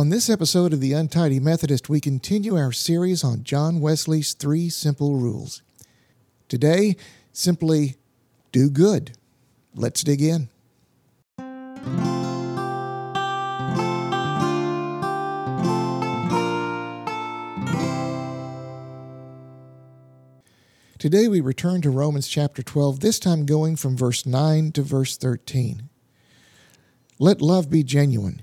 On this episode of The Untidy Methodist, we continue our series on John Wesley's three simple rules. Today, simply do good. Let's dig in. Today we return to Romans chapter 12, this time going from verse 9 to verse 13. Let love be genuine.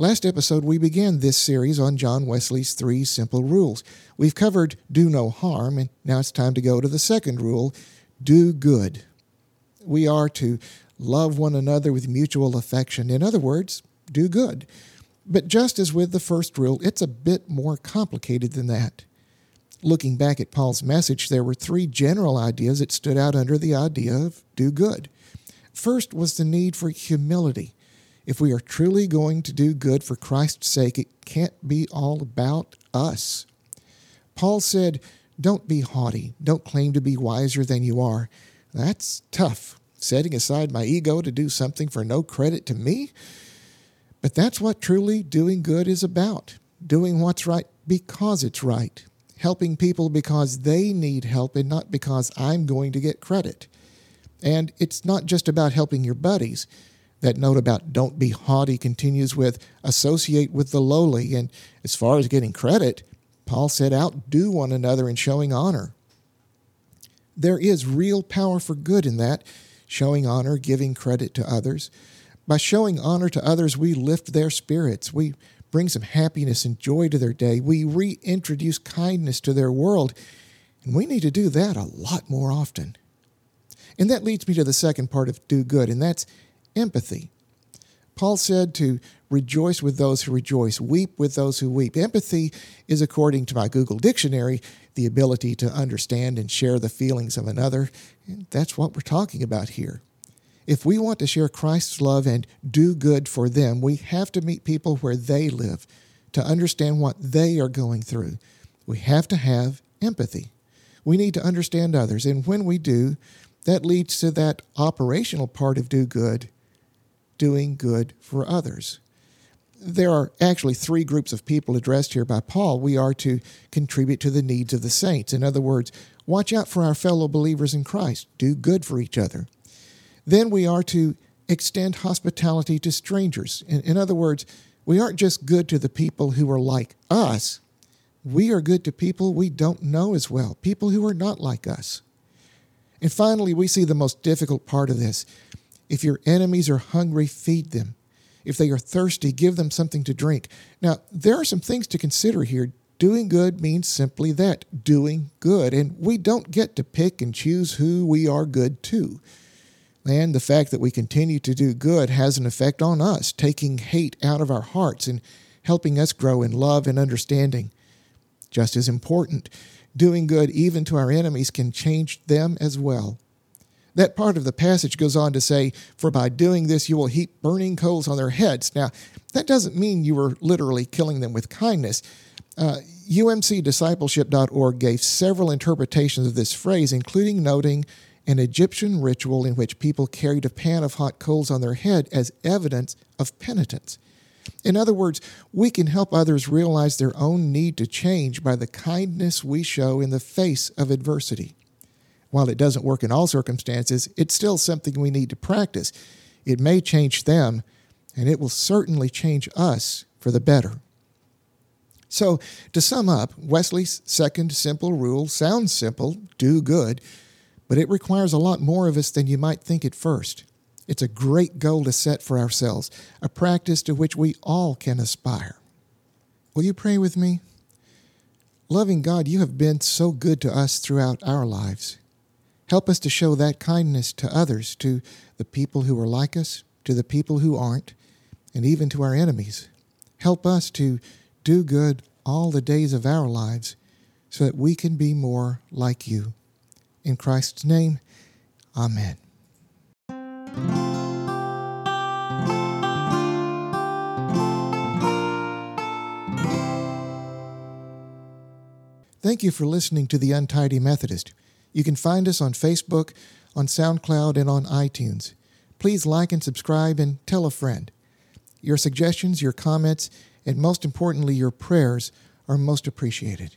Last episode, we began this series on John Wesley's three simple rules. We've covered do no harm, and now it's time to go to the second rule do good. We are to love one another with mutual affection. In other words, do good. But just as with the first rule, it's a bit more complicated than that. Looking back at Paul's message, there were three general ideas that stood out under the idea of do good. First was the need for humility. If we are truly going to do good for Christ's sake, it can't be all about us. Paul said, Don't be haughty. Don't claim to be wiser than you are. That's tough, setting aside my ego to do something for no credit to me. But that's what truly doing good is about doing what's right because it's right, helping people because they need help and not because I'm going to get credit. And it's not just about helping your buddies. That note about don't be haughty continues with associate with the lowly. And as far as getting credit, Paul said outdo one another in showing honor. There is real power for good in that, showing honor, giving credit to others. By showing honor to others, we lift their spirits. We bring some happiness and joy to their day. We reintroduce kindness to their world. And we need to do that a lot more often. And that leads me to the second part of do good, and that's empathy. Paul said to rejoice with those who rejoice, weep with those who weep. Empathy is, according to my Google Dictionary, the ability to understand and share the feelings of another. And that's what we're talking about here. If we want to share Christ's love and do good for them, we have to meet people where they live to understand what they are going through. We have to have empathy. We need to understand others. And when we do, that leads to that operational part of do good doing good for others. There are actually three groups of people addressed here by Paul. We are to contribute to the needs of the saints. In other words, watch out for our fellow believers in Christ, do good for each other. Then we are to extend hospitality to strangers. In, in other words, we aren't just good to the people who are like us, we are good to people we don't know as well, people who are not like us. And finally, we see the most difficult part of this if your enemies are hungry, feed them. If they are thirsty, give them something to drink. Now, there are some things to consider here. Doing good means simply that doing good. And we don't get to pick and choose who we are good to. And the fact that we continue to do good has an effect on us, taking hate out of our hearts and helping us grow in love and understanding. Just as important, doing good even to our enemies can change them as well. That part of the passage goes on to say, For by doing this you will heap burning coals on their heads. Now, that doesn't mean you were literally killing them with kindness. Uh, UMCdiscipleship.org gave several interpretations of this phrase, including noting an Egyptian ritual in which people carried a pan of hot coals on their head as evidence of penitence. In other words, we can help others realize their own need to change by the kindness we show in the face of adversity. While it doesn't work in all circumstances, it's still something we need to practice. It may change them, and it will certainly change us for the better. So, to sum up, Wesley's second simple rule sounds simple do good, but it requires a lot more of us than you might think at first. It's a great goal to set for ourselves, a practice to which we all can aspire. Will you pray with me? Loving God, you have been so good to us throughout our lives. Help us to show that kindness to others, to the people who are like us, to the people who aren't, and even to our enemies. Help us to do good all the days of our lives so that we can be more like you. In Christ's name, Amen. Thank you for listening to The Untidy Methodist. You can find us on Facebook, on SoundCloud, and on iTunes. Please like and subscribe and tell a friend. Your suggestions, your comments, and most importantly, your prayers are most appreciated.